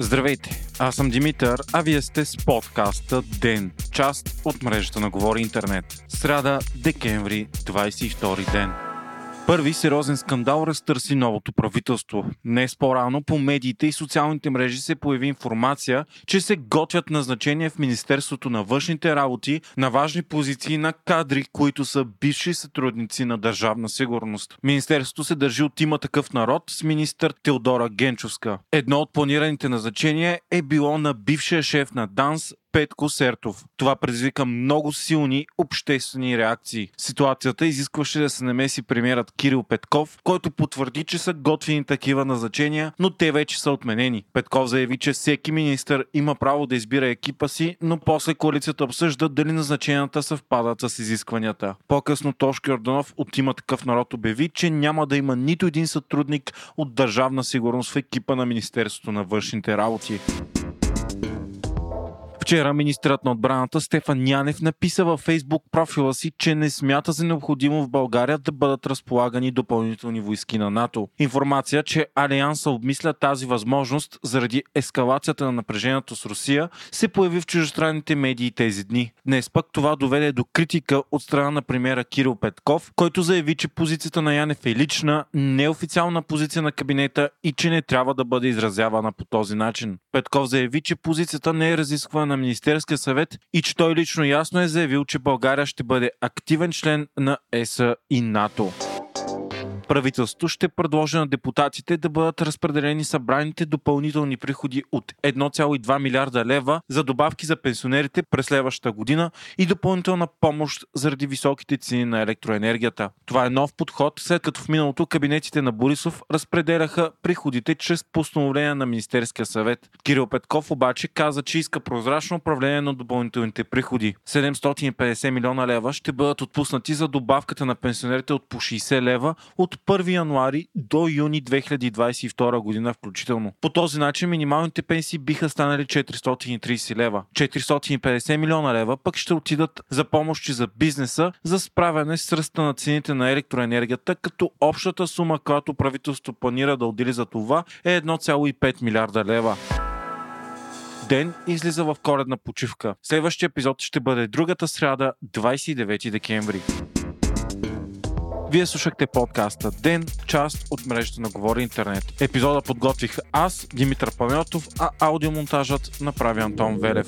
Здравейте, аз съм Димитър, а вие сте с подкаста ДЕН, част от мрежата на Говори Интернет. Сряда, декември, 22 ден. Първи сериозен скандал разтърси новото правителство. Днес по-рано по медиите и социалните мрежи се появи информация, че се готвят назначения в Министерството на външните работи на важни позиции на кадри, които са бивши сътрудници на Държавна сигурност. Министерството се държи от има такъв народ с министър Теодора Генчовска. Едно от планираните назначения е било на бившия шеф на ДАНС Петко Сертов. Това предизвика много силни обществени реакции. Ситуацията изискваше да се намеси премиерът Кирил Петков, който потвърди, че са готвени такива назначения, но те вече са отменени. Петков заяви, че всеки министр има право да избира екипа си, но после коалицията обсъжда дали назначенията съвпадат с изискванията. По-късно Тошки Орданов от има такъв народ обяви, че няма да има нито един сътрудник от държавна сигурност в екипа на Министерството на външните работи. Вчера министрът на отбраната Стефан Янев написа във фейсбук профила си, че не смята за необходимо в България да бъдат разполагани допълнителни войски на НАТО. Информация, че Алианса обмисля тази възможност заради ескалацията на напрежението с Русия, се появи в чужестранните медии тези дни. Днес пък това доведе до критика от страна на премьера Кирил Петков, който заяви, че позицията на Янев е лична, неофициална позиция на кабинета и че не трябва да бъде изразявана по този начин. Петков заяви, че позицията не е разисквана Министерския съвет и че той лично ясно е заявил, че България ще бъде активен член на ЕСА и НАТО правителството ще предложи на депутатите да бъдат разпределени събраните допълнителни приходи от 1,2 милиарда лева за добавки за пенсионерите през следващата година и допълнителна помощ заради високите цени на електроенергията. Това е нов подход, след като в миналото кабинетите на Борисов разпределяха приходите чрез постановление на Министерския съвет. Кирил Петков обаче каза, че иска прозрачно управление на допълнителните приходи. 750 милиона лева ще бъдат отпуснати за добавката на пенсионерите от по 60 лева от 1 януари до юни 2022 година включително. По този начин минималните пенсии биха станали 430 лева. 450 милиона лева пък ще отидат за помощи за бизнеса за справяне с ръста на цените на електроенергията, като общата сума, която правителството планира да отдели за това е 1,5 милиарда лева ден излиза в коредна почивка. Следващия епизод ще бъде другата сряда, 29 декември. Вие слушахте подкаста Ден, част от мрежата на Говори Интернет. Епизода подготвих аз, Димитър Паметов, а аудиомонтажът направи Антон Велев.